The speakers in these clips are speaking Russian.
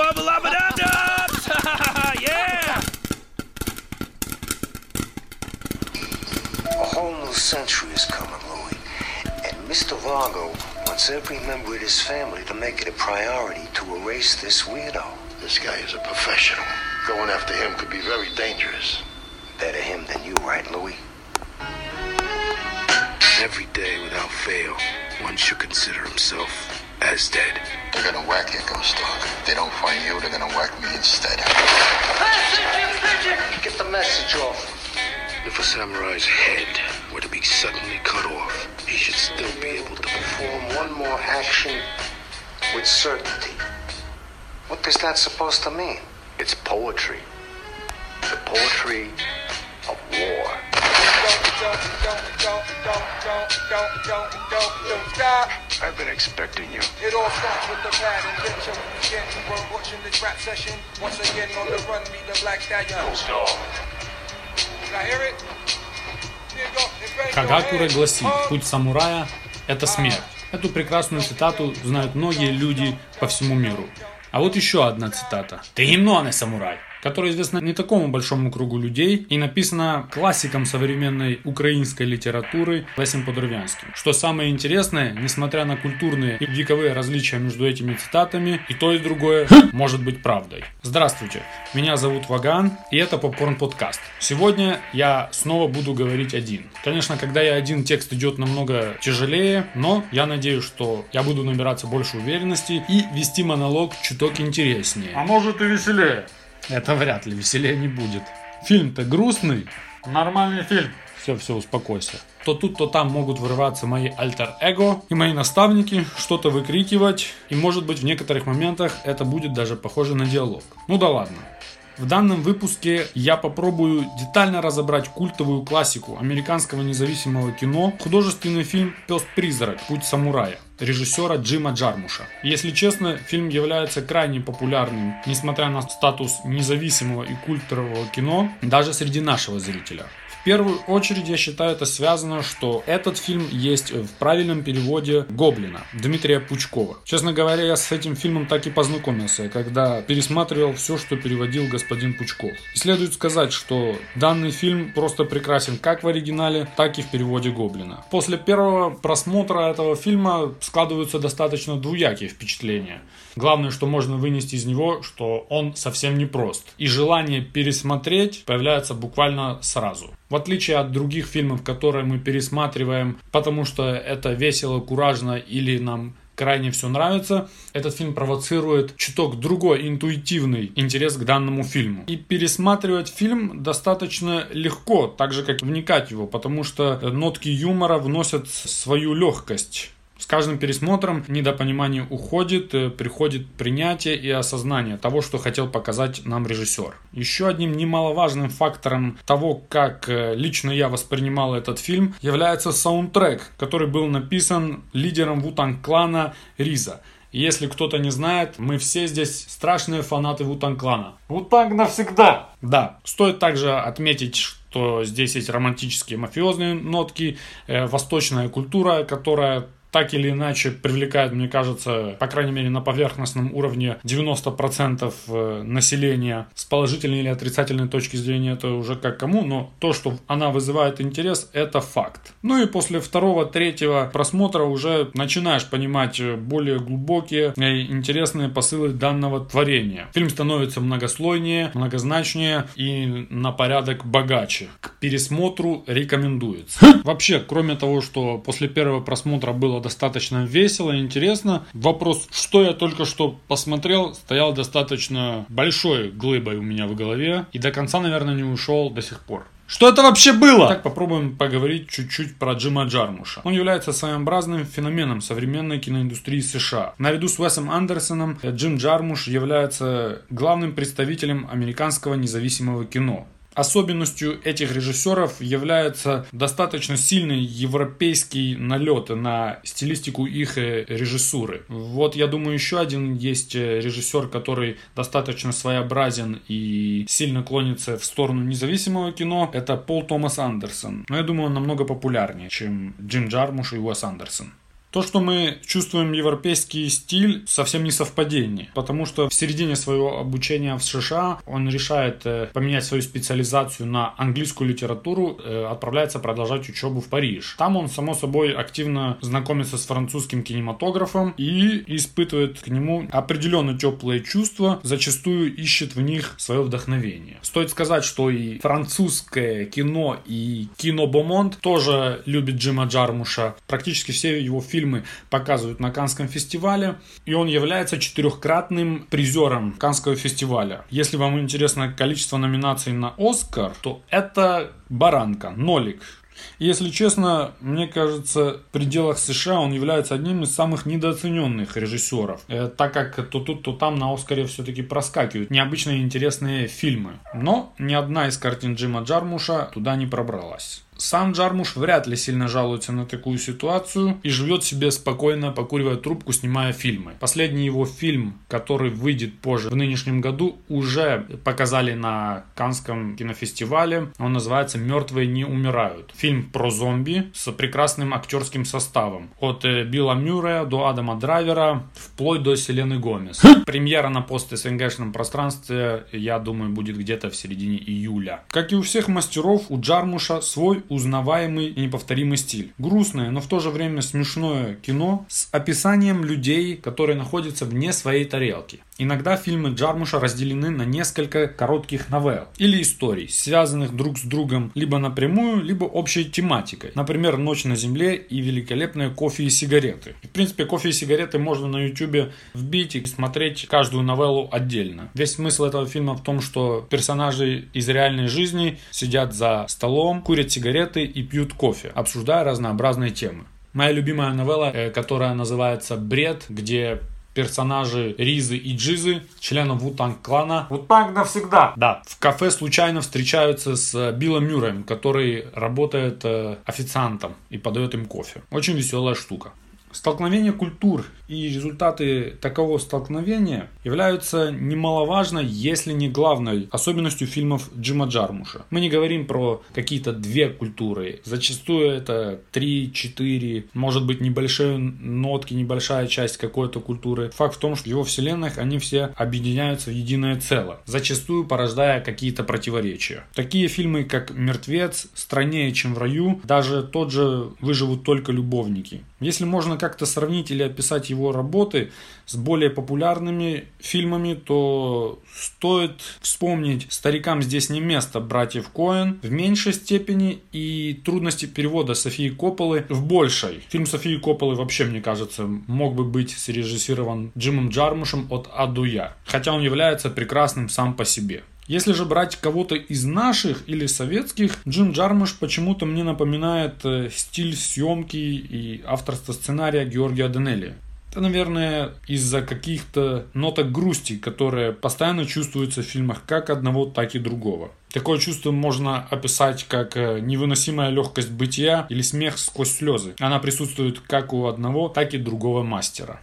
wubba lubba dub dubs! yeah! A whole new century is coming, Louis. And Mr. Vargo wants every member of his family to make it a priority to erase this weirdo. This guy is a professional. Going after him could be very dangerous. Better him than you, right, Louis? Every day, without fail, one should consider himself as dead. They're gonna whack you, Ghost Dog. If they don't find you, they're gonna whack me instead. Get the message off. If a samurai's head were to be suddenly cut off, he should still be able to perform Perform one more action with certainty. What is that supposed to mean? It's poetry. The poetry of war. I've been expecting you. It all starts with the pad and bitch of the begin. We're watching this rap session. Once again on the run, meet the black stallion. Can I hear it? Here you go. It's ready. Кагакура гласит, путь самурая – это смерть. Эту прекрасную цитату знают многие люди по всему миру. А вот еще одна цитата. «Ты гимно, а не самурай», которая известна не такому большому кругу людей и написана классиком современной украинской литературы Лесем Подорвянским. Что самое интересное, несмотря на культурные и вековые различия между этими цитатами, и то и другое может быть правдой. Здравствуйте, меня зовут Ваган, и это Попкорн Подкаст. Сегодня я снова буду говорить один. Конечно, когда я один, текст идет намного тяжелее, но я надеюсь, что я буду набираться больше уверенности и вести монолог чуток интереснее. А может и веселее. Это вряд ли, веселее не будет. Фильм-то грустный. Нормальный фильм. Все, все, успокойся. То тут, то там могут вырываться мои альтер-эго и мои наставники, что-то выкрикивать, и может быть в некоторых моментах это будет даже похоже на диалог. Ну да ладно. В данном выпуске я попробую детально разобрать культовую классику американского независимого кино, художественный фильм «Пес-призрак. Путь самурая» режиссера Джима Джармуша. Если честно, фильм является крайне популярным, несмотря на статус независимого и культового кино, даже среди нашего зрителя. В первую очередь я считаю это связано, что этот фильм есть в правильном переводе Гоблина Дмитрия Пучкова. Честно говоря, я с этим фильмом так и познакомился, когда пересматривал все, что переводил господин Пучков. И следует сказать, что данный фильм просто прекрасен как в оригинале, так и в переводе Гоблина. После первого просмотра этого фильма складываются достаточно двуякие впечатления. Главное, что можно вынести из него, что он совсем не прост. И желание пересмотреть появляется буквально сразу. В отличие от других фильмов, которые мы пересматриваем, потому что это весело, куражно или нам крайне все нравится, этот фильм провоцирует чуток другой интуитивный интерес к данному фильму. И пересматривать фильм достаточно легко, так же как вникать в его, потому что нотки юмора вносят свою легкость. С каждым пересмотром недопонимание уходит, э, приходит принятие и осознание того, что хотел показать нам режиссер. Еще одним немаловажным фактором того, как э, лично я воспринимал этот фильм, является саундтрек, который был написан лидером Вутанг клана Риза. Если кто-то не знает, мы все здесь страшные фанаты Вутанг клана. Вутанг навсегда! Да, стоит также отметить, что здесь есть романтические мафиозные нотки, э, восточная культура, которая так или иначе привлекает, мне кажется, по крайней мере на поверхностном уровне 90% э, населения. С положительной или отрицательной точки зрения это уже как кому, но то, что она вызывает интерес, это факт. Ну и после второго, третьего просмотра уже начинаешь понимать э, более глубокие и интересные посылы данного творения. Фильм становится многослойнее, многозначнее и на порядок богаче. К пересмотру рекомендуется. Вообще, кроме того, что после первого просмотра было достаточно весело и интересно, вопрос, что я только что посмотрел, стоял достаточно большой глыбой у меня в голове и до конца, наверное, не ушел до сих пор. Что это вообще было? Так попробуем поговорить чуть-чуть про Джима Джармуша. Он является своеобразным феноменом современной киноиндустрии США. Наряду с Уэсом Андерсоном Джим Джармуш является главным представителем американского независимого кино. Особенностью этих режиссеров является достаточно сильный европейский налет на стилистику их э, режиссуры. Вот я думаю еще один есть э, режиссер, который достаточно своеобразен и сильно клонится в сторону независимого кино. Это Пол Томас Андерсон. Но я думаю, он намного популярнее, чем Джим Джармуш и Уэс Андерсон. То, что мы чувствуем европейский стиль, совсем не совпадение. Потому что в середине своего обучения в США он решает э, поменять свою специализацию на английскую литературу, э, отправляется продолжать учебу в Париж. Там он, само собой, активно знакомится с французским кинематографом и испытывает к нему определенно теплые чувства, зачастую ищет в них свое вдохновение. Стоит сказать, что и французское кино, и кино Бомонд тоже любит Джима Джармуша. Практически все его фильмы фильмы показывают на Канском фестивале, и он является четырехкратным призером Канского фестиваля. Если вам интересно количество номинаций на Оскар, то это баранка, нолик. Если честно, мне кажется, в пределах США он является одним из самых недооцененных режиссеров, э, так как то тут, то там на Оскаре все-таки проскакивают необычные интересные фильмы. Но ни одна из картин Джима Джармуша туда не пробралась. Сам Джармуш вряд ли сильно жалуется на такую ситуацию и живет себе спокойно, покуривая трубку, снимая фильмы. Последний его фильм, который выйдет позже в нынешнем году, уже показали на Канском кинофестивале. Он называется «Мертвые не умирают». Фильм про зомби с прекрасным актерским составом. От э, Билла Мюррея до Адама Драйвера, вплоть до Селены Гомес. Премьера на пост-СНГшном пространстве, я думаю, будет где-то в середине июля. Как и у всех мастеров, у Джармуша свой узнаваемый и неповторимый стиль. Грустное, но в то же время смешное кино с описанием людей, которые находятся вне своей тарелки. Иногда фильмы Джармуша разделены на несколько коротких новелл или историй, связанных друг с другом либо напрямую, либо общей тематикой. Например, «Ночь на земле» и «Великолепные кофе и сигареты». В принципе, кофе и сигареты можно на ютубе вбить и смотреть каждую новеллу отдельно. Весь смысл этого фильма в том, что персонажи из реальной жизни сидят за столом, курят сигареты и пьют кофе, обсуждая разнообразные темы. Моя любимая новелла, э, которая называется «Бред», где персонажи Ризы и Джизы, членов Вутанг клана. Вот так навсегда. Да, в кафе случайно встречаются с Биллом Мюрреем, который работает э, официантом и подает им кофе. Очень веселая штука. Столкновение культур и результаты такого столкновения являются немаловажной, если не главной особенностью фильмов Джима Джармуша. Мы не говорим про какие-то две культуры. Зачастую это три, четыре, может быть небольшие нотки, небольшая часть какой-то культуры. Факт в том, что в его вселенных они все объединяются в единое целое, зачастую порождая какие-то противоречия. Такие фильмы, как «Мертвец», «Страннее, чем в раю», даже тот же «Выживут только любовники». Если можно как-то сравнить или описать его работы с более популярными фильмами, то стоит вспомнить «Старикам здесь не место» братьев Коэн в меньшей степени и «Трудности перевода» Софии Копполы в большей. Фильм Софии Копполы вообще, мне кажется, мог бы быть срежиссирован Джимом Джармушем от А до Я, хотя он является прекрасным сам по себе. Если же брать кого-то из наших или советских, Джим Джармуш почему-то мне напоминает э, стиль съемки и авторство сценария Георгия Данелли. Это, наверное, из-за каких-то ноток грусти, которые постоянно чувствуются в фильмах как одного, так и другого. Такое чувство можно описать как э, невыносимая легкость бытия или смех сквозь слезы. Она присутствует как у одного, так и другого мастера.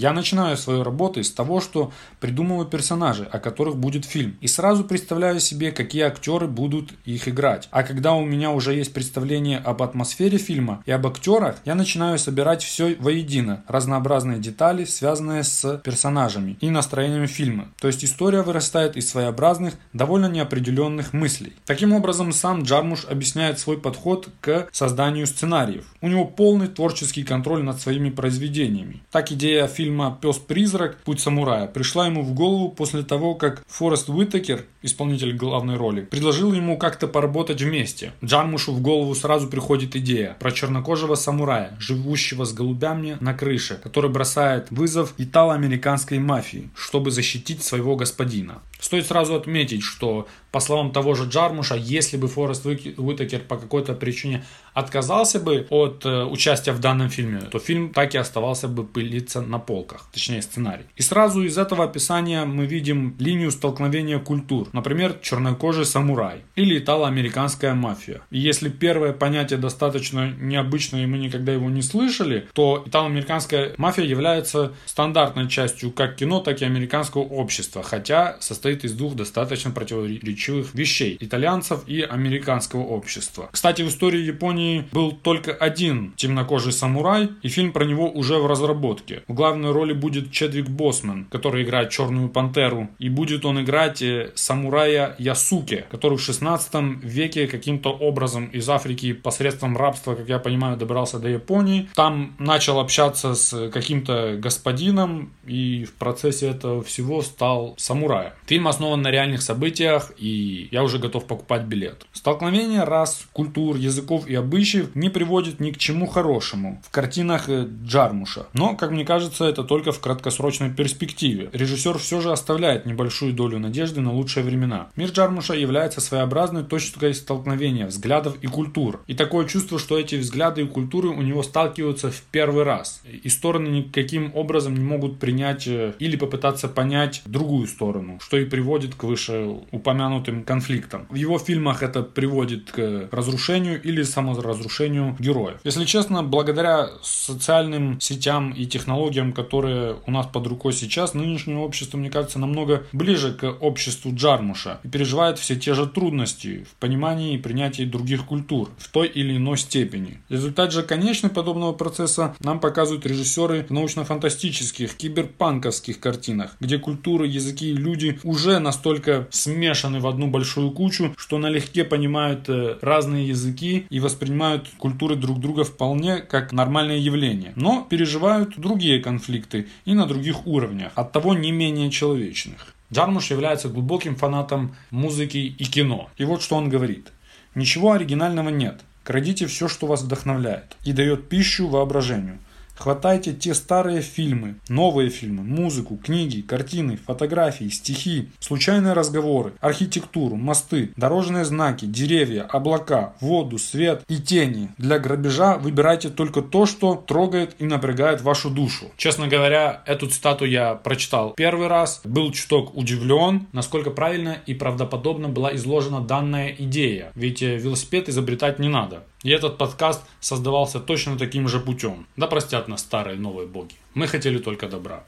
Я начинаю свою работу с того, что придумываю персонажей, о которых будет фильм. И сразу представляю себе, какие актеры будут их играть. А когда у меня уже есть представление об атмосфере фильма и об актерах, я начинаю собирать все воедино. Разнообразные детали, связанные с персонажами и настроением фильма. То есть история вырастает из своеобразных, довольно неопределенных мыслей. Таким образом, сам Джармуш объясняет свой подход к созданию сценариев. У него полный творческий контроль над своими произведениями. Так идея фильма «Пес-призрак. Путь самурая» пришла ему в голову после того, как Форест Уитакер, исполнитель главной роли, предложил ему как-то поработать вместе. Джармушу в голову сразу приходит идея про чернокожего самурая, живущего с голубями на крыше, который бросает вызов итало-американской мафии, чтобы защитить своего господина. Стоит сразу отметить, что по словам того же Джармуша, если бы Форест Уитакер по какой-то причине отказался бы от э, участия в данном фильме, то фильм так и оставался бы пылиться на полках, точнее сценарий. И сразу из этого описания мы видим линию столкновения культур, например, чернокожий самурай или итало-американская мафия. И если первое понятие достаточно необычное и мы никогда его не слышали, то итало-американская мафия является стандартной частью как кино, так и американского общества, хотя состоит из двух достаточно противоречивых вещей – итальянцев и американского общества. Кстати, в истории Японии был только один темнокожий самурай, и фильм про него уже в разработке. В главной роли будет Чедвик Босман, который играет Черную Пантеру, и будет он играть э, самурая Ясуке, который в 16 веке каким-то образом из Африки посредством рабства, как я понимаю, добрался до Японии. Там начал общаться с каким-то господином, и в процессе этого всего стал самураем. Фильм основан на реальных событиях, и я уже готов покупать билет. Столкновение рас, культур, языков и обычаев не приводит ни к чему хорошему в картинах э, Джармуша. Но, как мне кажется, это только в краткосрочной перспективе. Режиссер все же оставляет небольшую долю надежды на лучшие времена. Мир Джармуша является своеобразной точкой столкновения взглядов и культур. И такое чувство, что эти взгляды и культуры у него сталкиваются в первый раз. И стороны никаким образом не могут принять э, или попытаться понять другую сторону, что и приводит к вышеупомянутым конфликтам. В его фильмах это приводит к разрушению или саморазрушению героев. Если честно, благодаря социальным сетям и технологиям, которые у нас под рукой сейчас, нынешнее общество, мне кажется, намного ближе к обществу Джармуша и переживает все те же трудности в понимании и принятии других культур в той или иной степени. Результат же конечный подобного процесса нам показывают режиссеры в научно-фантастических, киберпанковских картинах, где культуры, языки и люди уже настолько смешаны в одну большую кучу, что налегке понимают э, разные языки и воспринимают культуры друг друга вполне как нормальное явление, но переживают другие конфликты и на других уровнях, от того не менее человечных. Джармуш является глубоким фанатом музыки и кино. И вот что он говорит. Ничего оригинального нет. Крадите все, что вас вдохновляет и дает пищу воображению. Хватайте те старые фильмы, новые фильмы, музыку, книги, картины, фотографии, стихи, случайные разговоры, архитектуру, мосты, дорожные знаки, деревья, облака, воду, свет и тени. Для грабежа выбирайте только то, что трогает и напрягает вашу душу. Честно говоря, эту цитату я прочитал первый раз, был чуток удивлен, насколько правильно и правдоподобно была изложена данная идея. Ведь э, велосипед изобретать не надо. И этот подкаст создавался точно таким же путем. Да простят нас старые новые боги. Мы хотели только добра.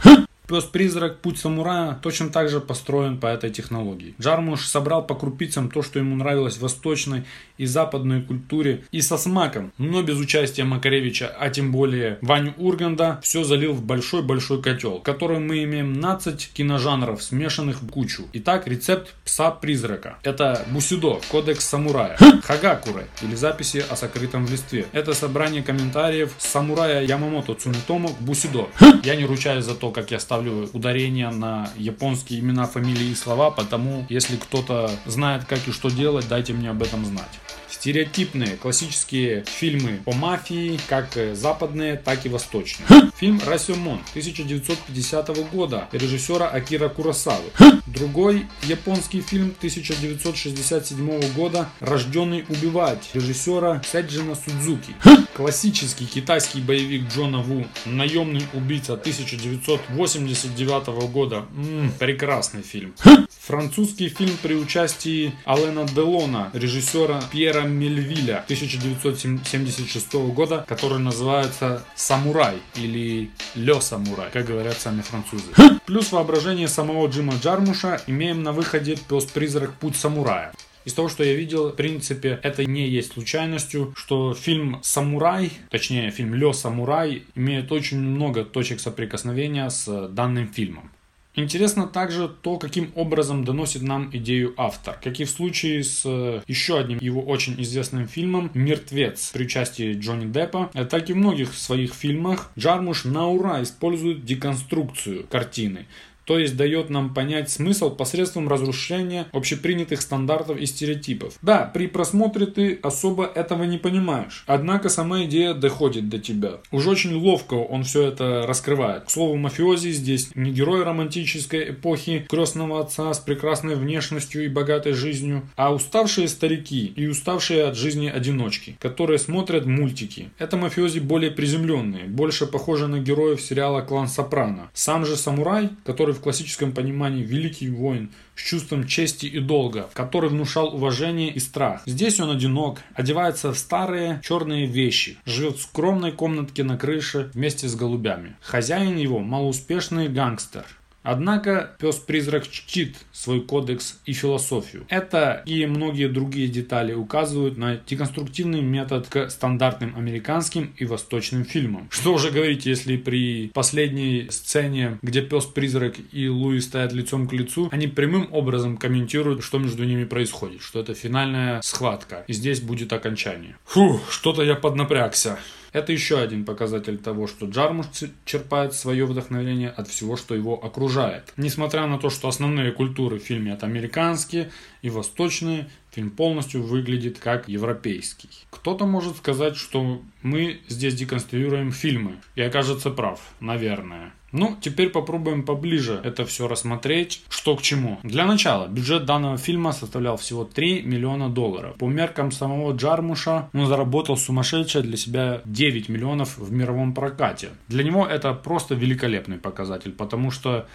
Пес-призрак Путь самурая точно так же построен по этой технологии. Джармуш собрал по крупицам то, что ему нравилось в восточной и западной культуре и со смаком, но без участия Макаревича, а тем более Ваню Урганда, все залил в большой-большой котел, в котором мы имеем 12 киножанров, смешанных в кучу. Итак, рецепт пса-призрака. Это Бусидо, кодекс самурая, Хагакуре или записи о сокрытом в листве. Это собрание комментариев самурая Ямамото Цунетомо Бусидо. Я не ручаюсь за то, как я ставлю ставлю ударение на японские имена, фамилии и слова, потому если кто-то знает, как и что делать, дайте мне об этом знать стереотипные классические фильмы по мафии, как западные, так и восточные. Фильм «Расемон» 1950 года режиссера Акира Курасавы. Другой японский фильм 1967 года «Рожденный убивать» режиссера Сэджина Судзуки. Классический китайский боевик Джона Ву «Наемный убийца» 1989 года. М-м, прекрасный фильм. Французский фильм при участии Алена Делона, режиссера Пьера Мельвиля 1976 года, который называется «Самурай» или «Ле Самурай», как говорят сами французы. Плюс воображение самого Джима Джармуша имеем на выходе «Пес-призрак. Путь самурая». Из того, что я видел, в принципе, это не есть случайностью, что фильм «Самурай», точнее, фильм «Ле Самурай» имеет очень много точек соприкосновения с данным фильмом. Интересно также то, каким образом доносит нам идею автор. Как и в случае с э, еще одним его очень известным фильмом «Мертвец» при участии Джонни Деппа, э, так и в многих своих фильмах Джармуш на ура использует деконструкцию картины. То есть дает нам понять смысл посредством разрушения общепринятых стандартов и стереотипов. Да, при просмотре ты особо этого не понимаешь, однако сама идея доходит до тебя. Уж очень ловко он все это раскрывает. К слову, мафиози здесь не герой романтической эпохи крестного отца с прекрасной внешностью и богатой жизнью, а уставшие старики и уставшие от жизни одиночки, которые смотрят мультики. Это мафиози более приземленные, больше похожи на героев сериала «Клан Сопрано». Сам же самурай, который в классическом понимании великий воин, с чувством чести и долга, который внушал уважение и страх. Здесь он одинок, одевается в старые черные вещи, живет в скромной комнатке на крыше вместе с голубями. Хозяин его малоуспешный гангстер, Однако пес-призрак чтит свой кодекс и философию. Это и многие другие детали указывают на деконструктивный метод к стандартным американским и восточным фильмам. Что уже говорить, если при последней сцене, где пес-призрак и Луи стоят лицом к лицу, они прямым образом комментируют, что между ними происходит, что это финальная схватка, и здесь будет окончание. Фу, что-то я поднапрягся. Это еще один показатель того, что Джармуш черпает свое вдохновение от всего, что его окружает. Несмотря на то, что основные культуры в фильме это американские и восточные, фильм полностью выглядит как европейский. Кто-то может сказать, что мы здесь деконструируем фильмы, и окажется прав, наверное. Ну, теперь попробуем поближе это все рассмотреть, что к чему. Для начала, бюджет данного фильма составлял всего 3 миллиона долларов. По меркам самого Джармуша он заработал сумасшедшее для себя 9 миллионов в мировом прокате. Для него это просто великолепный показатель, потому что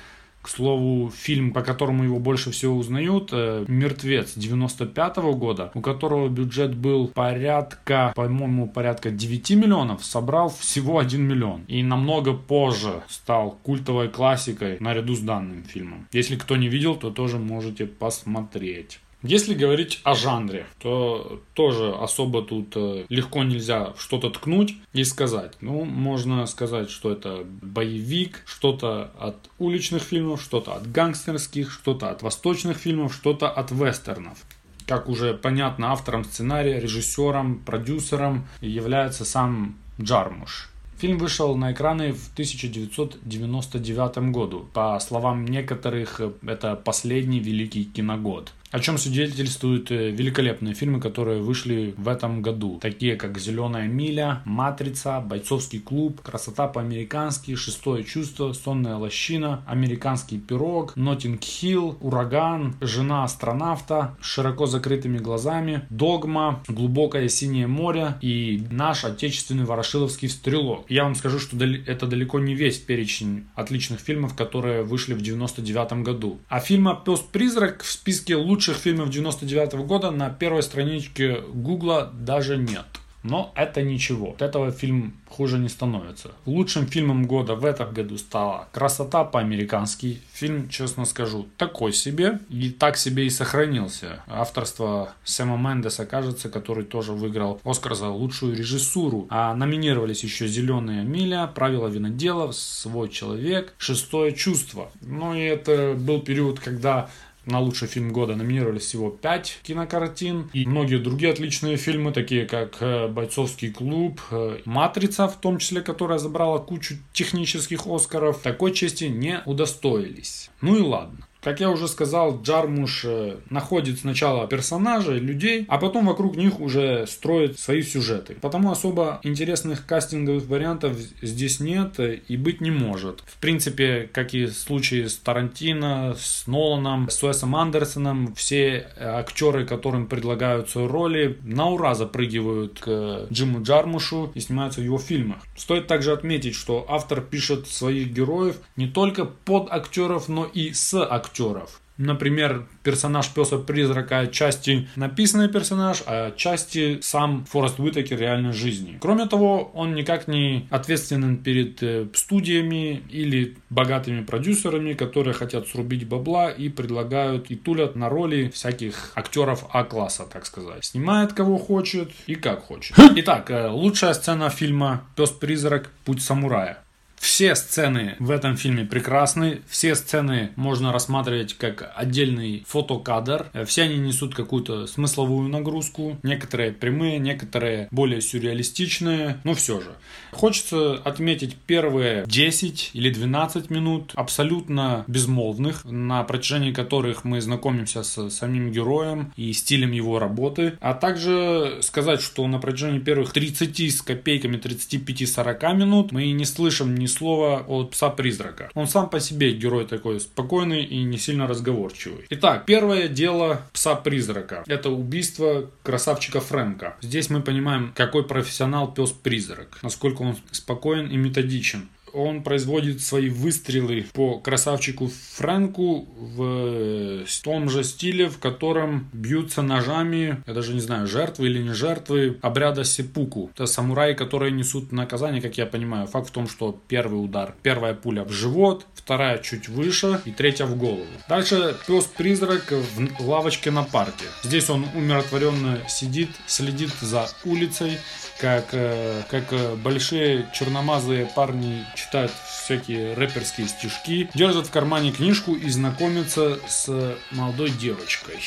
к слову, фильм, по которому его больше всего узнают, э, «Мертвец» 95 -го года, у которого бюджет был порядка, по-моему, порядка 9 миллионов, собрал всего 1 миллион. И намного позже стал культовой классикой наряду с данным фильмом. Если кто не видел, то тоже можете посмотреть. Если говорить о жанре, то тоже особо тут э, легко нельзя что-то ткнуть и сказать. Ну, можно сказать, что это боевик, что-то от уличных фильмов, что-то от гангстерских, что-то от восточных фильмов, что-то от вестернов. Как уже понятно, автором сценария, режиссером, продюсером является сам Джармуш. Фильм вышел на экраны в 1999 году. По словам некоторых, это последний великий киногод о чем свидетельствуют э, великолепные фильмы, которые вышли в этом году, такие как «Зеленая миля», «Матрица», «Бойцовский клуб», «Красота по-американски», «Шестое чувство», «Сонная лощина», «Американский пирог», «Нотинг Хилл», «Ураган», «Жена астронавта», «Широко закрытыми глазами», «Догма», «Глубокое синее море» и наш отечественный Ворошиловский «Стрелок». Я вам скажу, что это далеко не весь перечень отличных фильмов, которые вышли в 99 году. А фильма «Пес-призрак» в списке лучших лучших фильмов 99 -го года на первой страничке Гугла даже нет. Но это ничего. От этого фильм хуже не становится. Лучшим фильмом года в этом году стала «Красота по-американски». Фильм, честно скажу, такой себе. И так себе и сохранился. Авторство Сэма Мендеса, кажется, который тоже выиграл Оскар за лучшую режиссуру. А номинировались еще «Зеленая миля», «Правила виноделов», «Свой человек», «Шестое чувство». Ну и это был период, когда на лучший фильм года номинировались всего 5 кинокартин. И многие другие отличные фильмы, такие как э, «Бойцовский клуб», э, «Матрица», в том числе, которая забрала кучу технических Оскаров, такой чести не удостоились. Ну и ладно. Как я уже сказал, Джармуш э, находит сначала персонажей, людей, а потом вокруг них уже строит свои сюжеты. Потому особо интересных кастинговых вариантов здесь нет и быть не может. В принципе, как и в случае с Тарантино, с Ноланом, с Уэсом Андерсоном, все актеры, которым предлагаются роли, на ура запрыгивают к Джиму Джармушу и снимаются в его фильмах. Стоит также отметить, что автор пишет своих героев не только под актеров, но и с актеров актеров. Например, персонаж Песа-призрака отчасти написанный персонаж, а отчасти сам Форест Уитакер реальной жизни. Кроме того, он никак не ответственен перед э, студиями или богатыми продюсерами, которые хотят срубить бабла и предлагают и тулят на роли всяких актеров А-класса, так сказать. Снимает кого хочет и как хочет. Итак, э, лучшая сцена фильма «Пес-призрак. Путь самурая». Все сцены в этом фильме прекрасны, все сцены можно рассматривать как отдельный фотокадр, все они несут какую-то смысловую нагрузку, некоторые прямые, некоторые более сюрреалистичные, но все же. Хочется отметить первые 10 или 12 минут абсолютно безмолвных, на протяжении которых мы знакомимся с самим героем и стилем его работы, а также сказать, что на протяжении первых 30 с копейками 35-40 минут мы не слышим ни слова от пса-призрака. Он сам по себе герой такой спокойный и не сильно разговорчивый. Итак, первое дело пса-призрака. Это убийство красавчика Фрэнка. Здесь мы понимаем, какой профессионал пес-призрак. Насколько он спокоен и методичен он производит свои выстрелы по красавчику Фрэнку в том же стиле, в котором бьются ножами, я даже не знаю, жертвы или не жертвы обряда сепуку. Это самураи, которые несут наказание, как я понимаю. Факт в том, что первый удар, первая пуля в живот, вторая чуть выше и третья в голову. Дальше пес-призрак в лавочке на парке. Здесь он умиротворенно сидит, следит за улицей, как, э, как э, большие черномазые парни читают всякие рэперские стишки, держат в кармане книжку и знакомятся с молодой девочкой.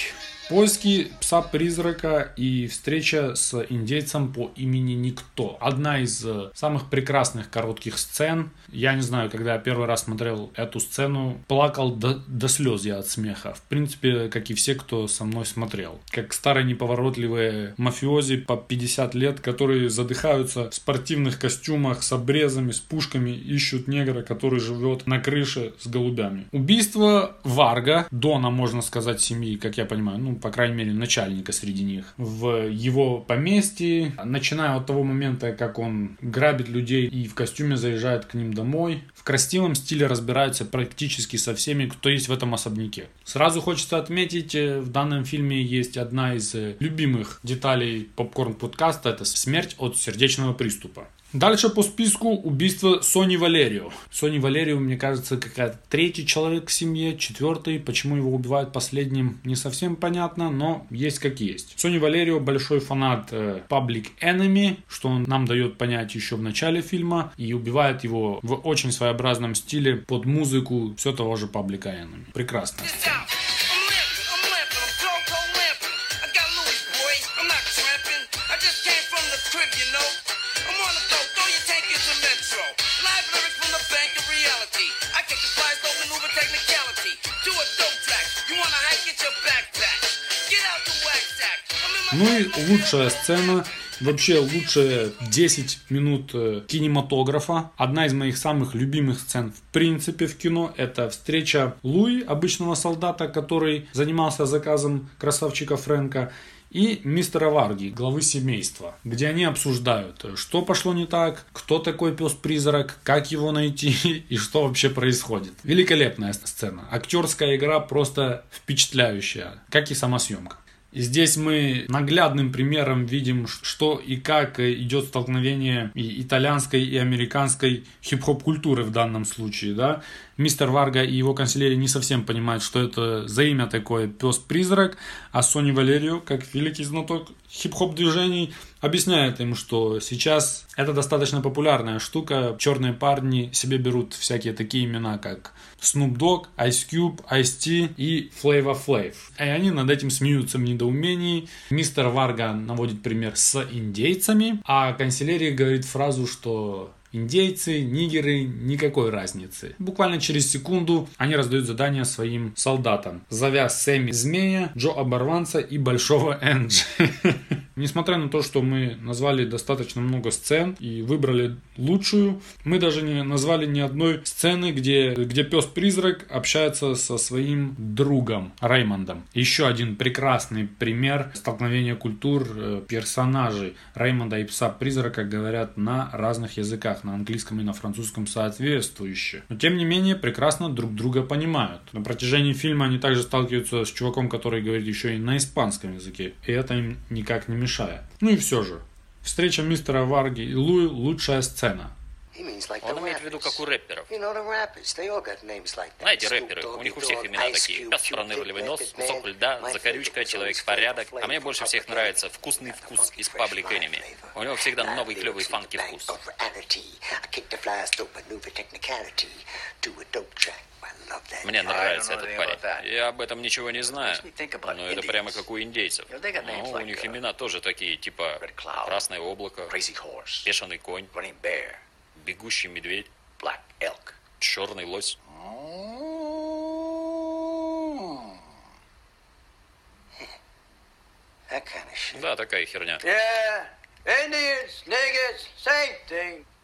Поиски пса-призрака и встреча с индейцем по имени Никто. Одна из э, самых прекрасных коротких сцен. Я не знаю, когда я первый раз смотрел эту сцену, плакал до, до слез я от смеха. В принципе, как и все, кто со мной смотрел. Как старые неповоротливые мафиози по 50 лет, которые задыхаются в спортивных костюмах с обрезами, с пушками, ищут негра, который живет на крыше с голубями. Убийство Варга, Дона, можно сказать, семьи, как я понимаю, ну, по крайней мере, начальника среди них, в его поместье, начиная от того момента, как он грабит людей и в костюме заезжает к ним домой. В красивом стиле разбираются практически со всеми, кто есть в этом особняке. Сразу хочется отметить, э, в данном фильме есть одна из э, любимых деталей попкорн-подкаста, это смерть от сердечного приступа. Дальше по списку убийство Сони Валерио. Сони Валерио, мне кажется, какая-то третий человек в семье, четвертый. Почему его убивают последним, не совсем понятно, но есть как есть. Сони Валерио большой фанат э, Public Enemy, что он нам дает понять еще в начале фильма, и убивает его в очень своеобразном стиле под музыку все того же Public Enemy. Прекрасно. Ну и лучшая сцена Вообще лучшие 10 минут э, кинематографа. Одна из моих самых любимых сцен в принципе в кино это встреча Луи, обычного солдата, который занимался заказом красавчика Фрэнка, и мистера Варги, главы семейства, где они обсуждают, что пошло не так, кто такой пес-призрак, как его найти и что вообще происходит. Великолепная сцена. Актерская игра просто впечатляющая, как и сама съемка. И здесь мы наглядным примером видим, что и как идет столкновение и итальянской, и американской хип-хоп культуры в данном случае. Да? Мистер Варга и его канцелярия не совсем понимают, что это за имя такое пес-призрак, а Сони Валерию, как великий знаток хип-хоп движений, объясняет им, что сейчас это достаточно популярная штука. Черные парни себе берут всякие такие имена, как Snoop Dogg, Ice Cube, Ice-T и Flavor Flav. И они над этим смеются в недоумении. Мистер Варга наводит пример с индейцами, а канцелярия говорит фразу, что Индейцы, нигеры, никакой разницы. Буквально через секунду они раздают задания своим солдатам. Зовя Сэмми Змея, Джо Оборванца и Большого Энджи. Несмотря на то, что мы назвали достаточно много сцен и выбрали лучшую, мы даже не назвали ни одной сцены, где, где пес-призрак общается со своим другом Реймондом. Еще один прекрасный пример столкновения культур э, персонажей Реймонда и пса-призрака говорят на разных языках на английском и на французском соответствующе. Но тем не менее прекрасно друг друга понимают. На протяжении фильма они также сталкиваются с чуваком, который говорит еще и на испанском языке. И это им никак не мешает. Ну и все же. Встреча мистера Варги и Луи – лучшая сцена. Он имеет в виду, как у рэперов. Знаете, рэперы, у них у всех имена такие. Пес пронырливый нос, кусок льда, закорючка, человек порядок. А мне больше всех нравится вкусный вкус из Public Enemy. У него всегда новый клевый фанки вкус. Мне нравится этот парень. Я об этом ничего не знаю. Но это прямо как у индейцев. Ну, у них uh, имена тоже такие, типа. Красное облако, Бешеный конь, Бегущий медведь. Черный лось. Да, такая херня.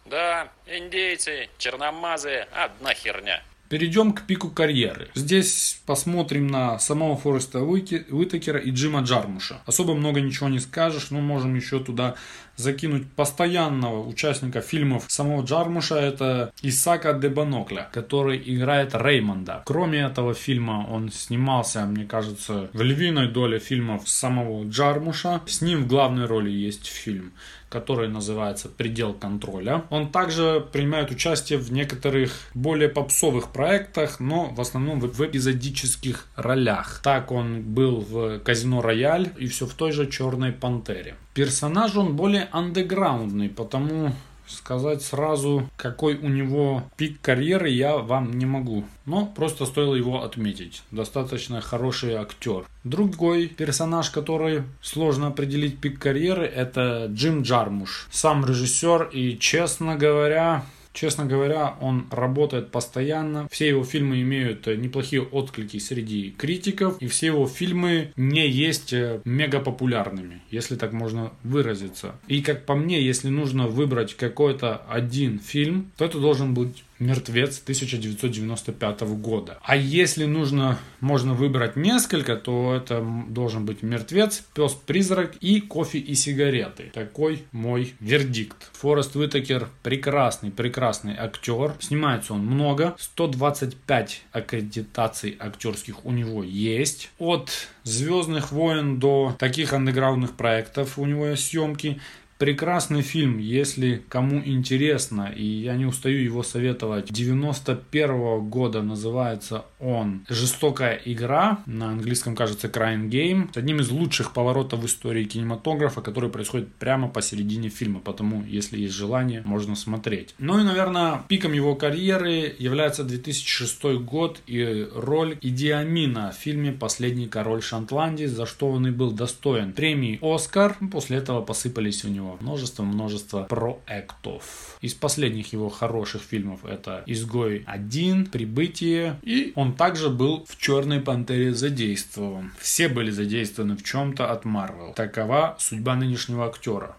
Да, индейцы, черномазые, одна херня. Перейдем к пику карьеры. Здесь посмотрим на самого Фореста Уитакера и Джима Джармуша. Особо много ничего не скажешь, но можем еще туда закинуть постоянного участника фильмов самого Джармуша. Это Исака де Банокля, который играет Реймонда. Кроме этого фильма он снимался, мне кажется, в львиной доле фильмов самого Джармуша. С ним в главной роли есть фильм который называется «Предел контроля». Он также принимает участие в некоторых более попсовых проектах, но в основном в эпизодических ролях. Так он был в «Казино Рояль» и все в той же «Черной пантере». Персонаж он более андеграундный, потому сказать сразу, какой у него пик карьеры, я вам не могу. Но просто стоило его отметить. Достаточно хороший актер. Другой персонаж, который сложно определить пик карьеры, это Джим Джармуш. Сам режиссер и, честно говоря, Честно говоря, он работает постоянно. Все его фильмы имеют э, неплохие отклики среди критиков. И все его фильмы не есть э, мега популярными, если так можно выразиться. И как по мне, если нужно выбрать какой-то один фильм, то это должен быть «Мертвец» 1995 года. А если нужно, можно выбрать несколько, то это должен быть «Мертвец», «Пес-призрак» и «Кофе и сигареты». Такой мой вердикт. Форест Уитакер прекрасный, прекрасный актер. Снимается он много. 125 аккредитаций актерских у него есть. От «Звездных войн» до таких андеграундных проектов у него есть съемки. Прекрасный фильм, если кому интересно, и я не устаю его советовать. 91 года называется он «Жестокая игра», на английском кажется «Crying Game». Одним из лучших поворотов в истории кинематографа, который происходит прямо посередине фильма, потому если есть желание, можно смотреть. Ну и, наверное, пиком его карьеры является 2006 год и роль Идиамина в фильме «Последний король Шотландии», за что он и был достоин премии «Оскар». После этого посыпались у него множество-множество проектов. Из последних его хороших фильмов это «Изгой 1», «Прибытие», и он также был в «Черной пантере» задействован. Все были задействованы в чем-то от Марвел. Такова судьба нынешнего актера.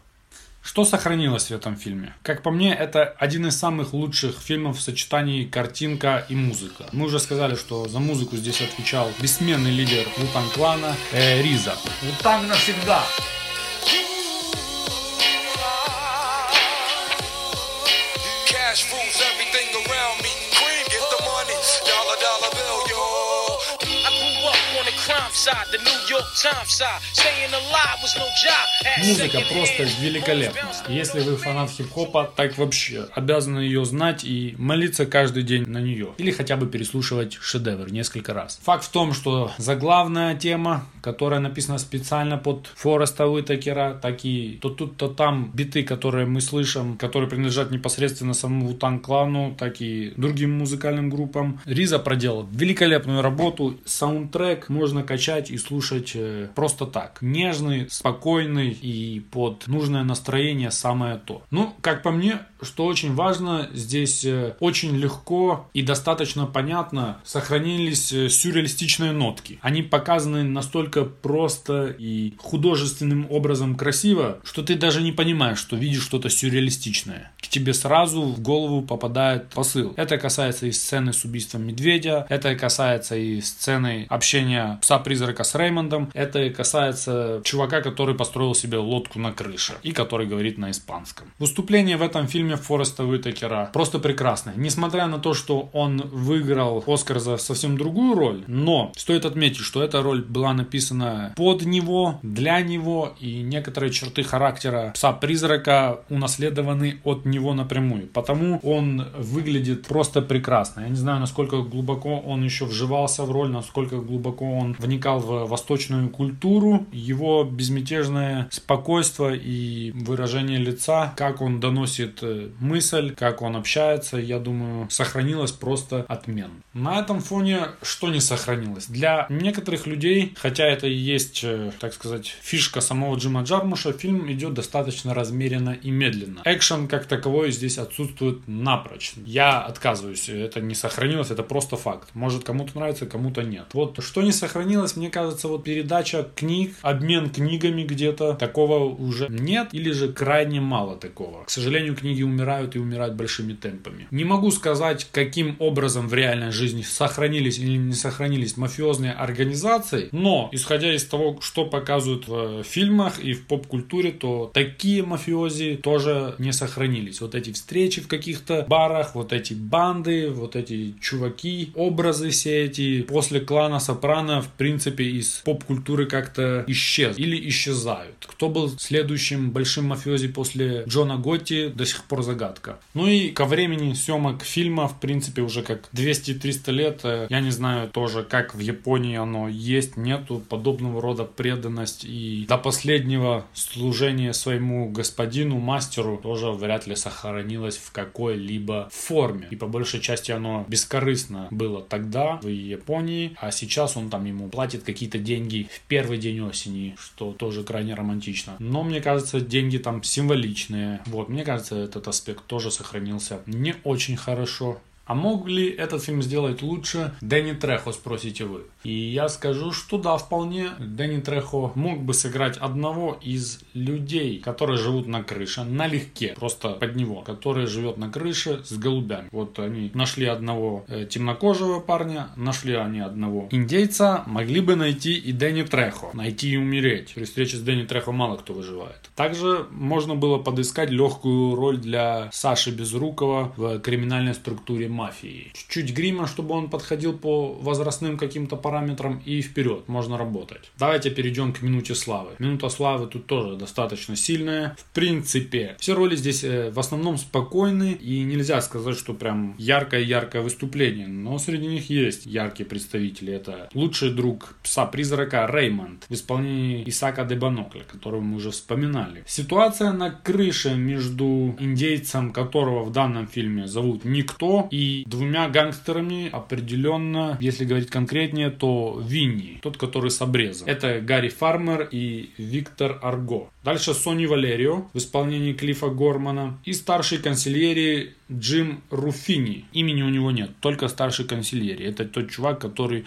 Что сохранилось в этом фильме? Как по мне, это один из самых лучших фильмов в сочетании картинка и музыка. Мы уже сказали, что за музыку здесь отвечал бессменный лидер Вутан клана э, Риза. Вутан навсегда! Музыка просто великолепна. Если вы фанат хип-хопа, так вообще обязаны ее знать и молиться каждый день на нее. Или хотя бы переслушивать шедевр несколько раз. Факт в том, что заглавная тема, которая написана специально под Фореста Уитакера, такие то тут, то там биты, которые мы слышим, которые принадлежат непосредственно самому Вутан клану, так и другим музыкальным группам. Риза проделал великолепную работу. Саундтрек можно качать и слушать э, просто так. Нежный, спокойный и под нужное настроение самое то. Ну, как по мне, что очень важно, здесь э, очень легко и достаточно понятно сохранились э, сюрреалистичные нотки. Они показаны настолько просто и художественным образом красиво, что ты даже не понимаешь, что видишь что-то сюрреалистичное. К тебе сразу в голову попадает посыл. Это касается и сцены с убийством медведя, это касается и сцены общения пса призрака с Реймондом. Это касается чувака, который построил себе лодку на крыше и который говорит на испанском. Выступление в этом фильме Фореста Уитакера просто прекрасное. Несмотря на то, что он выиграл Оскар за совсем другую роль, но стоит отметить, что эта роль была написана под него, для него, и некоторые черты характера пса-призрака унаследованы от него напрямую. Потому он выглядит просто прекрасно. Я не знаю, насколько глубоко он еще вживался в роль, насколько глубоко он вникал в восточную культуру. Его безмятежное спокойство и выражение лица, как он доносит э, мысль, как он общается, я думаю, сохранилось просто отменно. На этом фоне что не сохранилось? Для некоторых людей, хотя это и есть, э, так сказать, фишка самого Джима Джармуша, фильм идет достаточно размеренно и медленно. Экшен как таковой здесь отсутствует напрочь. Я отказываюсь, это не сохранилось, это просто факт. Может кому-то нравится, кому-то нет. Вот что не сохранилось, мне кажется, вот передача книг, обмен книгами где-то, такого уже нет или же крайне мало такого. К сожалению, книги умирают и умирают большими темпами. Не могу сказать, каким образом в реальной жизни сохранились или не сохранились мафиозные организации, но исходя из того, что показывают в фильмах и в поп-культуре, то такие мафиози тоже не сохранились. Вот эти встречи в каких-то барах, вот эти банды, вот эти чуваки, образы все эти после клана Сопрано, в принципе, из поп-культуры как-то исчез или исчезают. Кто был следующим большим мафиози после Джона Готти, до сих пор загадка. Ну и ко времени съемок фильма, в принципе, уже как 200-300 лет, э, я не знаю тоже, как в Японии оно есть, нету подобного рода преданность и до последнего служения своему господину, мастеру, тоже вряд ли сохранилось в какой-либо форме. И по большей части оно бескорыстно было тогда в Японии, а сейчас он там ему платит какие-то деньги в первый день осени, что тоже крайне романтично. Но мне кажется, деньги там символичные. Вот, мне кажется, этот аспект тоже сохранился не очень хорошо. А мог ли этот фильм сделать лучше Дэнни Трехо, спросите вы? И я скажу, что да, вполне. Дэнни Трехо мог бы сыграть одного из людей, которые живут на крыше, налегке, просто под него, который живет на крыше с голубями. Вот они нашли одного э, темнокожего парня, нашли они одного индейца, могли бы найти и Дэнни Трехо, найти и умереть. При встрече с Дэнни Трехо мало кто выживает. Также можно было подыскать легкую роль для Саши Безрукова в криминальной структуре мафии. Чуть-чуть грима, чтобы он подходил по возрастным каким-то параметрам и вперед, можно работать. Давайте перейдем к минуте славы. Минута славы тут тоже достаточно сильная. В принципе, все роли здесь э, в основном спокойны и нельзя сказать, что прям яркое-яркое выступление, но среди них есть яркие представители. Это лучший друг пса-призрака Реймонд в исполнении Исака Дебанокля, которого мы уже вспоминали. Ситуация на крыше между индейцем, которого в данном фильме зовут Никто, и двумя гангстерами определенно, если говорить конкретнее, то Винни, тот, который с обрезом. Это Гарри Фармер и Виктор Арго. Дальше Сони Валерио в исполнении Клифа Гормана и старший консильери Джим Руфини. Имени у него нет, только старший консильери. Это тот чувак, который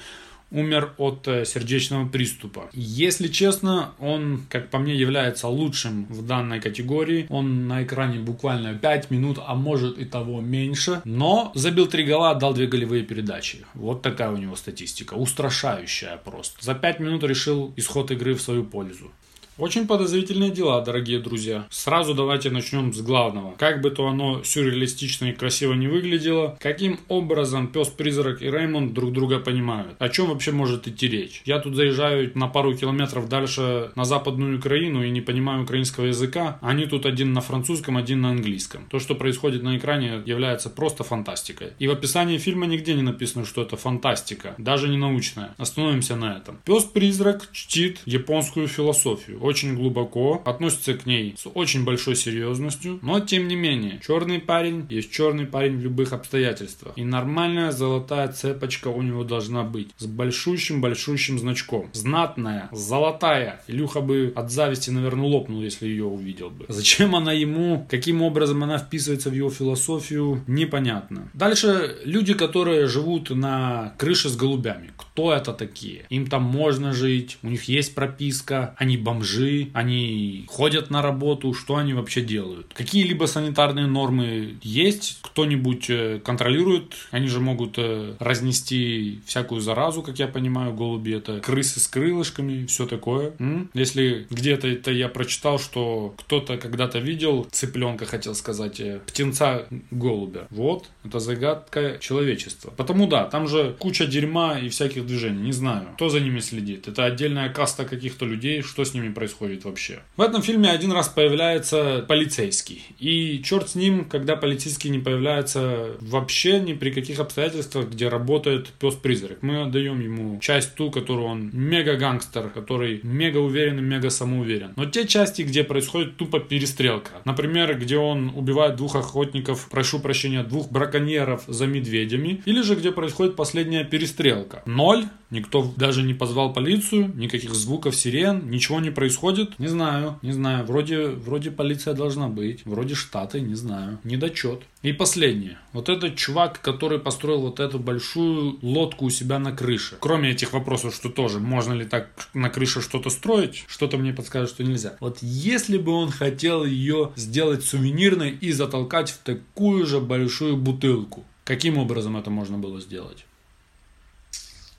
умер от э, сердечного приступа. Если честно, он, как по мне, является лучшим в данной категории. Он на экране буквально 5 минут, а может и того меньше. Но забил 3 гола, отдал 2 голевые передачи. Вот такая у него статистика. Устрашающая просто. За 5 минут решил исход игры в свою пользу. Очень подозрительные дела, дорогие друзья. Сразу давайте начнем с главного. Как бы то оно сюрреалистично и красиво не выглядело, каким образом пес-призрак и Реймонд друг друга понимают? О чем вообще может идти речь? Я тут заезжаю на пару километров дальше на западную Украину и не понимаю украинского языка. Они тут один на французском, один на английском. То, что происходит на экране, является просто фантастикой. И в описании фильма нигде не написано, что это фантастика, даже не научная. Остановимся на этом. Пес-призрак чтит японскую философию очень глубоко, относится к ней с очень большой серьезностью, но тем не менее, черный парень есть черный парень в любых обстоятельствах. И нормальная золотая цепочка у него должна быть с большущим-большущим значком. Знатная, золотая. Илюха бы от зависти, наверное, лопнул, если ее увидел бы. Зачем она ему, каким образом она вписывается в его философию, непонятно. Дальше люди, которые живут на крыше с голубями. Кто это такие? Им там можно жить, у них есть прописка, они бомжи бомжи, они ходят на работу, что они вообще делают. Какие-либо санитарные нормы есть, кто-нибудь э, контролирует, они же могут э, разнести всякую заразу, как я понимаю, голуби это крысы с крылышками, все такое. М? Если где-то это я прочитал, что кто-то когда-то видел цыпленка, хотел сказать, э, птенца голубя. Вот, это загадка человечества. Потому да, там же куча дерьма и всяких движений. Не знаю, кто за ними следит. Это отдельная каста каких-то людей, что с ними происходит вообще. В этом фильме один раз появляется полицейский. И черт с ним, когда полицейский не появляется вообще ни при каких обстоятельствах, где работает пес-призрак. Мы отдаем ему часть ту, которую он мега-гангстер, который мега уверен и мега самоуверен. Но те части, где происходит тупо перестрелка. Например, где он убивает двух охотников, прошу прощения, двух браконьеров за медведями. Или же где происходит последняя перестрелка. Ноль, никто даже не позвал полицию, никаких звуков сирен, ничего не происходит. Не знаю, не знаю. Вроде, вроде полиция должна быть, вроде штаты, не знаю. Недочет. И последнее. Вот этот чувак, который построил вот эту большую лодку у себя на крыше. Кроме этих вопросов, что тоже, можно ли так на крыше что-то строить, что-то мне подскажет, что нельзя. Вот если бы он хотел ее сделать сувенирной и затолкать в такую же большую бутылку, каким образом это можно было сделать?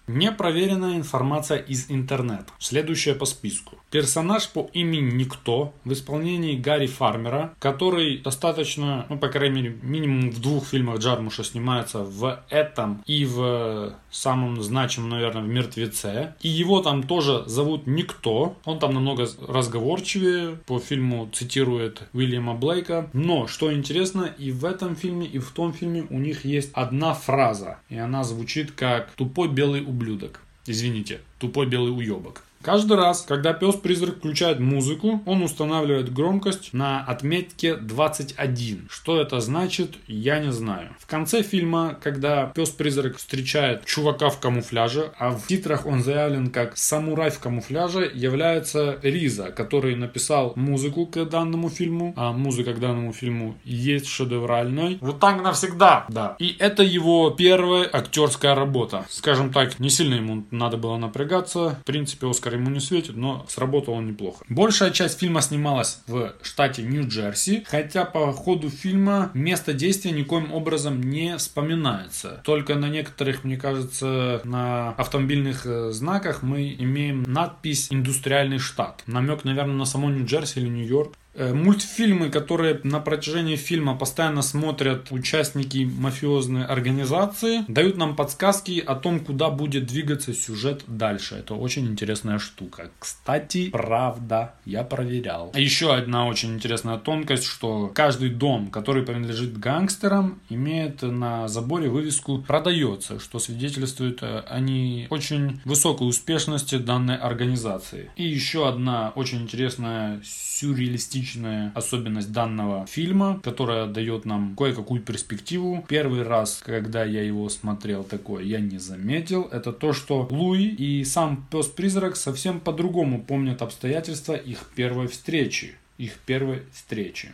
Непроверенная информация из интернета. Следующая по списку. Персонаж по имени Никто в исполнении Гарри Фармера, который достаточно, ну, по крайней мере, минимум в двух фильмах Джармуша снимается в этом и в самом значимом, наверное, в «Мертвеце». И его там тоже зовут Никто. Он там намного разговорчивее. По фильму цитирует Уильяма Блейка. Но, что интересно, и в этом фильме, и в том фильме у них есть одна фраза. И она звучит как «тупой белый ублюдок». Извините, тупой белый уебок. Каждый раз, когда пес-призрак включает музыку, он устанавливает громкость на отметке 21. Что это значит, я не знаю. В конце фильма, когда пес-призрак встречает чувака в камуфляже, а в титрах он заявлен как самурай в камуфляже, является Риза, который написал музыку к данному фильму, а музыка к данному фильму есть шедевральной. Вот так навсегда, да. И это его первая актерская работа. Скажем так, не сильно ему надо было напрягаться. В принципе, Оскар ему не светит, но сработал он неплохо. Большая часть фильма снималась в штате Нью-Джерси, хотя по ходу фильма место действия никоим образом не вспоминается. Только на некоторых, мне кажется, на автомобильных э, знаках мы имеем надпись «Индустриальный штат». Намек, наверное, на само Нью-Джерси или Нью-Йорк. Э, Мультфильмы, которые на протяжении фильма постоянно смотрят участники мафиозной организации, дают нам подсказки о том, куда будет двигаться сюжет дальше. Это очень интересная штука. Кстати, правда, я проверял. А Еще одна очень интересная тонкость, что каждый дом, который принадлежит гангстерам, имеет на заборе вывеску «Продается», что свидетельствует о не очень высокой успешности данной организации. И еще одна очень интересная сюрреалистичная особенность данного фильма, которая дает нам кое-какую перспективу. Первый раз, когда я его смотрел такое, я не заметил. Это то, что Луи и сам пес-призрак совсем по-другому помнят обстоятельства их первой встречи. Их первой встречи.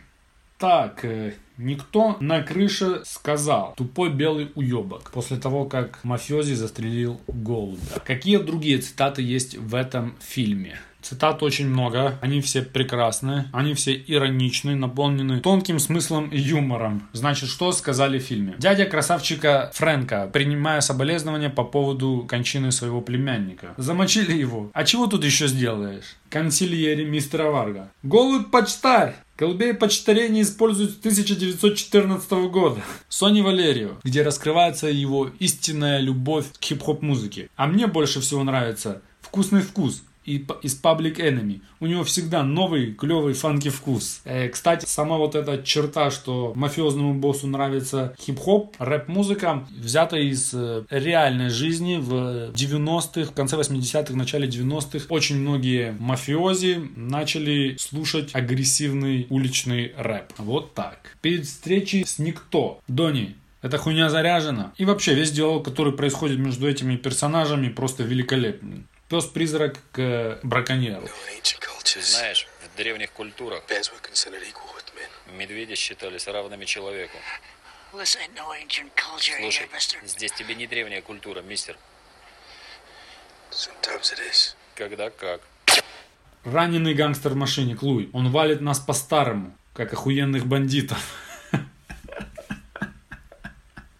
Так, э, никто на крыше сказал «тупой белый уебок» после того, как мафиози застрелил голубя. Какие другие цитаты есть в этом фильме? Цитат очень много, они все прекрасны, они все ироничны, наполнены тонким смыслом и юмором. Значит, что сказали в фильме? Дядя красавчика Фрэнка, принимая соболезнования по поводу кончины своего племянника. Замочили его. А чего тут еще сделаешь? Консильери мистера Варга. Голубь почтарь! Голубей почтарей не используют с 1914 года. Сони Валерио, где раскрывается его истинная любовь к хип-хоп музыке. А мне больше всего нравится «Вкусный вкус», и из Public Enemy. У него всегда новый, клевый, фанки вкус. Э, кстати, сама вот эта черта, что мафиозному боссу нравится хип-хоп, рэп-музыка, взята из э, реальной жизни в 90-х, в конце 80-х, начале 90-х. Очень многие мафиози начали слушать агрессивный уличный рэп. Вот так. Перед встречей с Никто. Дони, эта хуйня заряжена. И вообще весь диалог, который происходит между этими персонажами, просто великолепный. Пес-призрак к браконьеру. Знаешь, в древних культурах медведи считались равными человеку. Слушай, здесь тебе не древняя культура, мистер. Когда как. Раненый гангстер в машине Клуй. Он валит нас по-старому, как охуенных бандитов.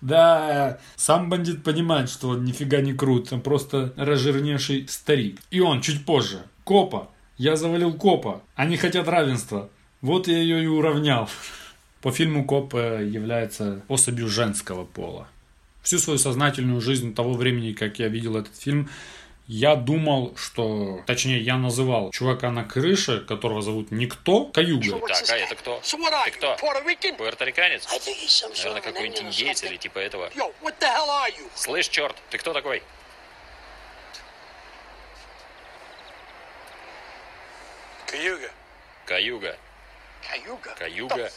Да, сам бандит понимает, что он нифига не крут, он просто разжирневший старик. И он чуть позже. Копа. Я завалил копа. Они хотят равенства. Вот я ее и уравнял. По фильму коп является особью женского пола. Всю свою сознательную жизнь того времени, как я видел этот фильм, я думал, что... Точнее, я называл чувака на крыше, которого зовут Никто, Каюга. Так, а это кто? Ты кто? Пуэрториканец? Наверное, какой-нибудь индейец или типа этого. Yo, what the hell are you? Слышь, черт, ты кто такой? Cayuga. Каюга. Каюга.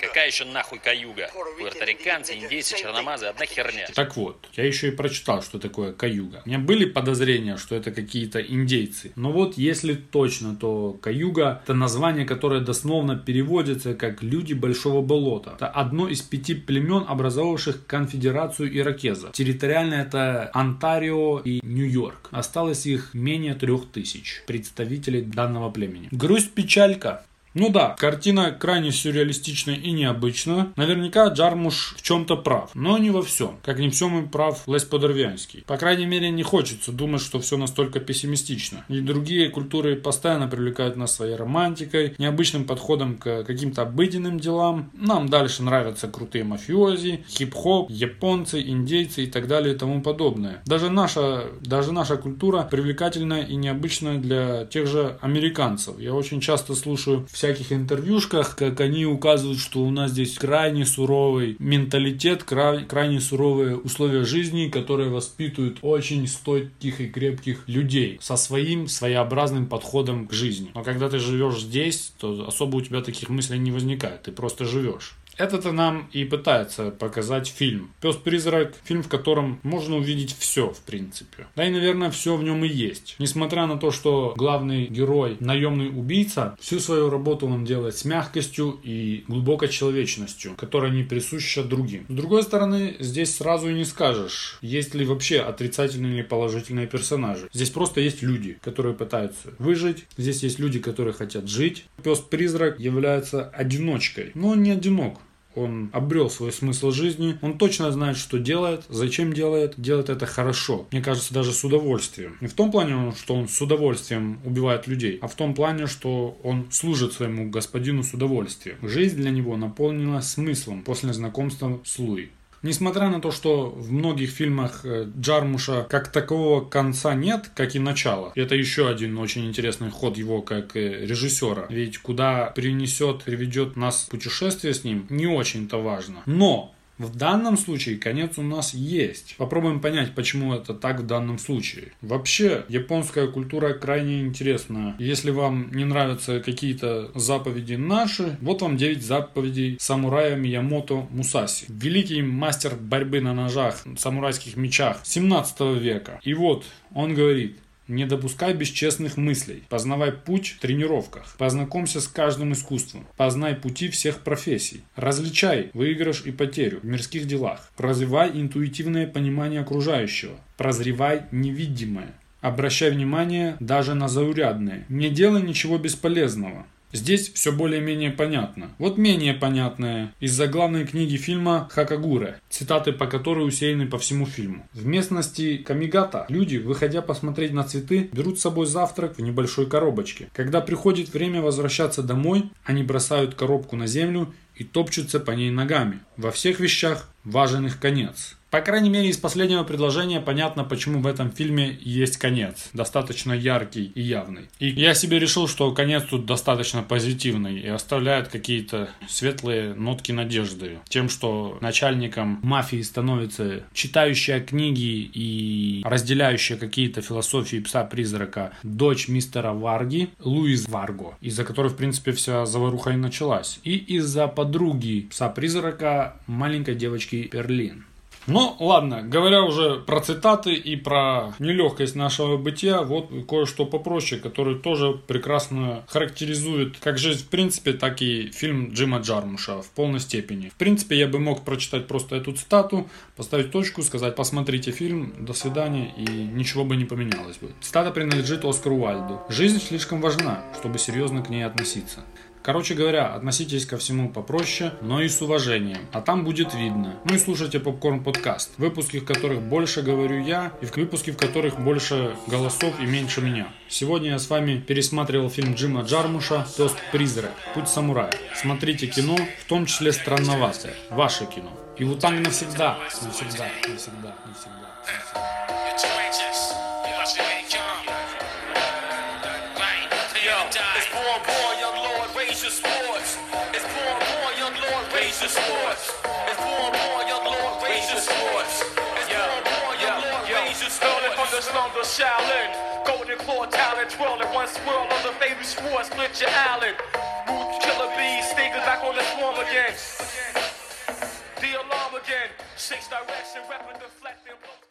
Какая еще нахуй каюга? Пуэрториканцы, индейцы, черномазы, одна херня. Так вот, я еще и прочитал, что такое каюга. У меня были подозрения, что это какие-то индейцы. Но вот если точно, то каюга это название, которое дословно переводится как «люди большого болота». Это одно из пяти племен, образовавших конфедерацию иракеза. Территориально это Онтарио и Нью-Йорк. Осталось их менее трех тысяч представителей данного племени. Грусть, печалька. Ну да, картина крайне сюрреалистичная и необычная. Наверняка Джармуш в чем-то прав, но не во всем. Как не всем и прав Лесь Подорвянский. По крайней мере, не хочется думать, что все настолько пессимистично. И другие культуры постоянно привлекают нас своей романтикой, необычным подходом к каким-то обыденным делам. Нам дальше нравятся крутые мафиози, хип-хоп, японцы, индейцы и так далее и тому подобное. Даже наша, даже наша культура привлекательная и необычная для тех же американцев. Я очень часто слушаю в всяких интервьюшках, как они указывают, что у нас здесь крайне суровый менталитет, кра- крайне суровые условия жизни, которые воспитывают очень стойких и крепких людей со своим своеобразным подходом к жизни. Но когда ты живешь здесь, то особо у тебя таких мыслей не возникает, ты просто живешь. Это-то нам и пытается показать фильм. «Пес-призрак» – фильм, в котором можно увидеть все, в принципе. Да и, наверное, все в нем и есть. Несмотря на то, что главный герой – наемный убийца, всю свою работу он делает с мягкостью и глубокой человечностью, которая не присуща другим. С другой стороны, здесь сразу и не скажешь, есть ли вообще отрицательные или положительные персонажи. Здесь просто есть люди, которые пытаются выжить. Здесь есть люди, которые хотят жить. Пес-призрак является одиночкой, но он не одинок он обрел свой смысл жизни, он точно знает, что делает, зачем делает, делает это хорошо. Мне кажется, даже с удовольствием. Не в том плане, что он с удовольствием убивает людей, а в том плане, что он служит своему господину с удовольствием. Жизнь для него наполнена смыслом после знакомства с Луи. Несмотря на то, что в многих фильмах э, Джармуша как такового конца нет, как и начала. Это еще один очень интересный ход его как э, режиссера. Ведь куда принесет, приведет нас путешествие с ним, не очень-то важно. Но в данном случае конец у нас есть. Попробуем понять, почему это так в данном случае. Вообще, японская культура крайне интересна. Если вам не нравятся какие-то заповеди наши, вот вам 9 заповедей самурая Миямото Мусаси. Великий мастер борьбы на ножах, самурайских мечах 17 века. И вот он говорит, не допускай бесчестных мыслей. Познавай путь в тренировках. Познакомься с каждым искусством. Познай пути всех профессий. Различай выигрыш и потерю в мирских делах. Развивай интуитивное понимание окружающего. Прозревай невидимое. Обращай внимание даже на заурядное. Не делай ничего бесполезного. Здесь все более-менее понятно. Вот менее понятное из заглавной книги фильма Хакагуре, цитаты по которой усеяны по всему фильму. В местности Камигата люди, выходя посмотреть на цветы, берут с собой завтрак в небольшой коробочке. Когда приходит время возвращаться домой, они бросают коробку на землю и топчутся по ней ногами. Во всех вещах важен их конец. По крайней мере, из последнего предложения понятно, почему в этом фильме есть конец. Достаточно яркий и явный. И я себе решил, что конец тут достаточно позитивный и оставляет какие-то светлые нотки надежды. Тем, что начальником мафии становится читающая книги и разделяющая какие-то философии пса-призрака дочь мистера Варги, Луиз Варго, из-за которой, в принципе, вся заваруха и началась. И из-за подруги пса-призрака маленькой девочки Перлин. Ну, ладно, говоря уже про цитаты и про нелегкость нашего бытия, вот кое-что попроще, которое тоже прекрасно характеризует как жизнь в принципе, так и фильм Джима Джармуша в полной степени. В принципе, я бы мог прочитать просто эту цитату, поставить точку, сказать «посмотрите фильм, до свидания» и ничего бы не поменялось бы. Цитата принадлежит Оскару Уальду. «Жизнь слишком важна, чтобы серьезно к ней относиться». Короче говоря, относитесь ко всему попроще, но и с уважением. А там будет видно. Ну и слушайте Попкорн подкаст, выпуски в которых больше говорю я, и в выпуски в которых больше голосов и меньше меня. Сегодня я с вами пересматривал фильм Джима Джармуша «Тост призрак. Путь самурая». Смотрите кино, в том числе странноватое. Ваше кино. И вот там навсегда, навсегда, навсегда, навсегда. It's your sports. It's born, born, young lord, raise your sports. It's born, born, young lord, raise your Stolen from the sports. of Shaolin. Golden claw talent, twirling one swirl of the baby swore, split your Allen. Root killer bees, sneakers back on the swarm again. The alarm again. Six direction, weapon deflecting.